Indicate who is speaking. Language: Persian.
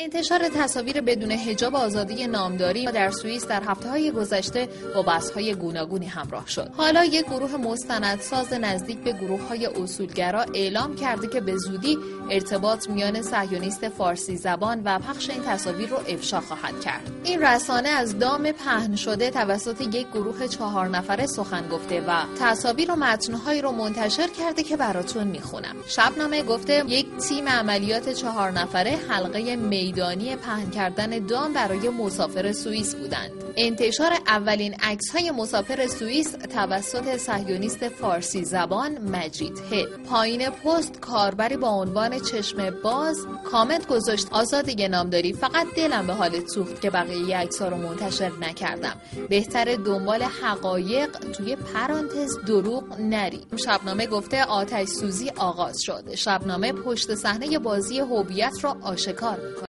Speaker 1: انتشار تصاویر بدون حجاب آزادی نامداری در سوئیس در هفته های گذشته با بحث های گوناگونی همراه شد. حالا یک گروه مستندساز نزدیک به گروه های اصولگرا اعلام کرده که به زودی ارتباط میان صهیونیست فارسی زبان و پخش این تصاویر رو افشا خواهد کرد. این رسانه از دام پهن شده توسط یک گروه چهار نفره سخن گفته و تصاویر و متنهایی رو منتشر کرده که براتون می‌خونم. شبنامه گفته یک تیم عملیات چهار نفره حلقه می میدانی پهن کردن دام برای مسافر سوئیس بودند. انتشار اولین عکس های مسافر سوئیس توسط صهیونیست فارسی زبان مجید ه. پایین پست کاربری با عنوان چشم باز کامنت گذاشت آزادی نامداری فقط دلم به حالت سوخت که بقیه عکس ها رو منتشر نکردم. بهتر دنبال حقایق توی پرانتز دروغ نری. شبنامه گفته آتش سوزی آغاز شد. شبنامه پشت صحنه بازی هویت را آشکار می‌کنه.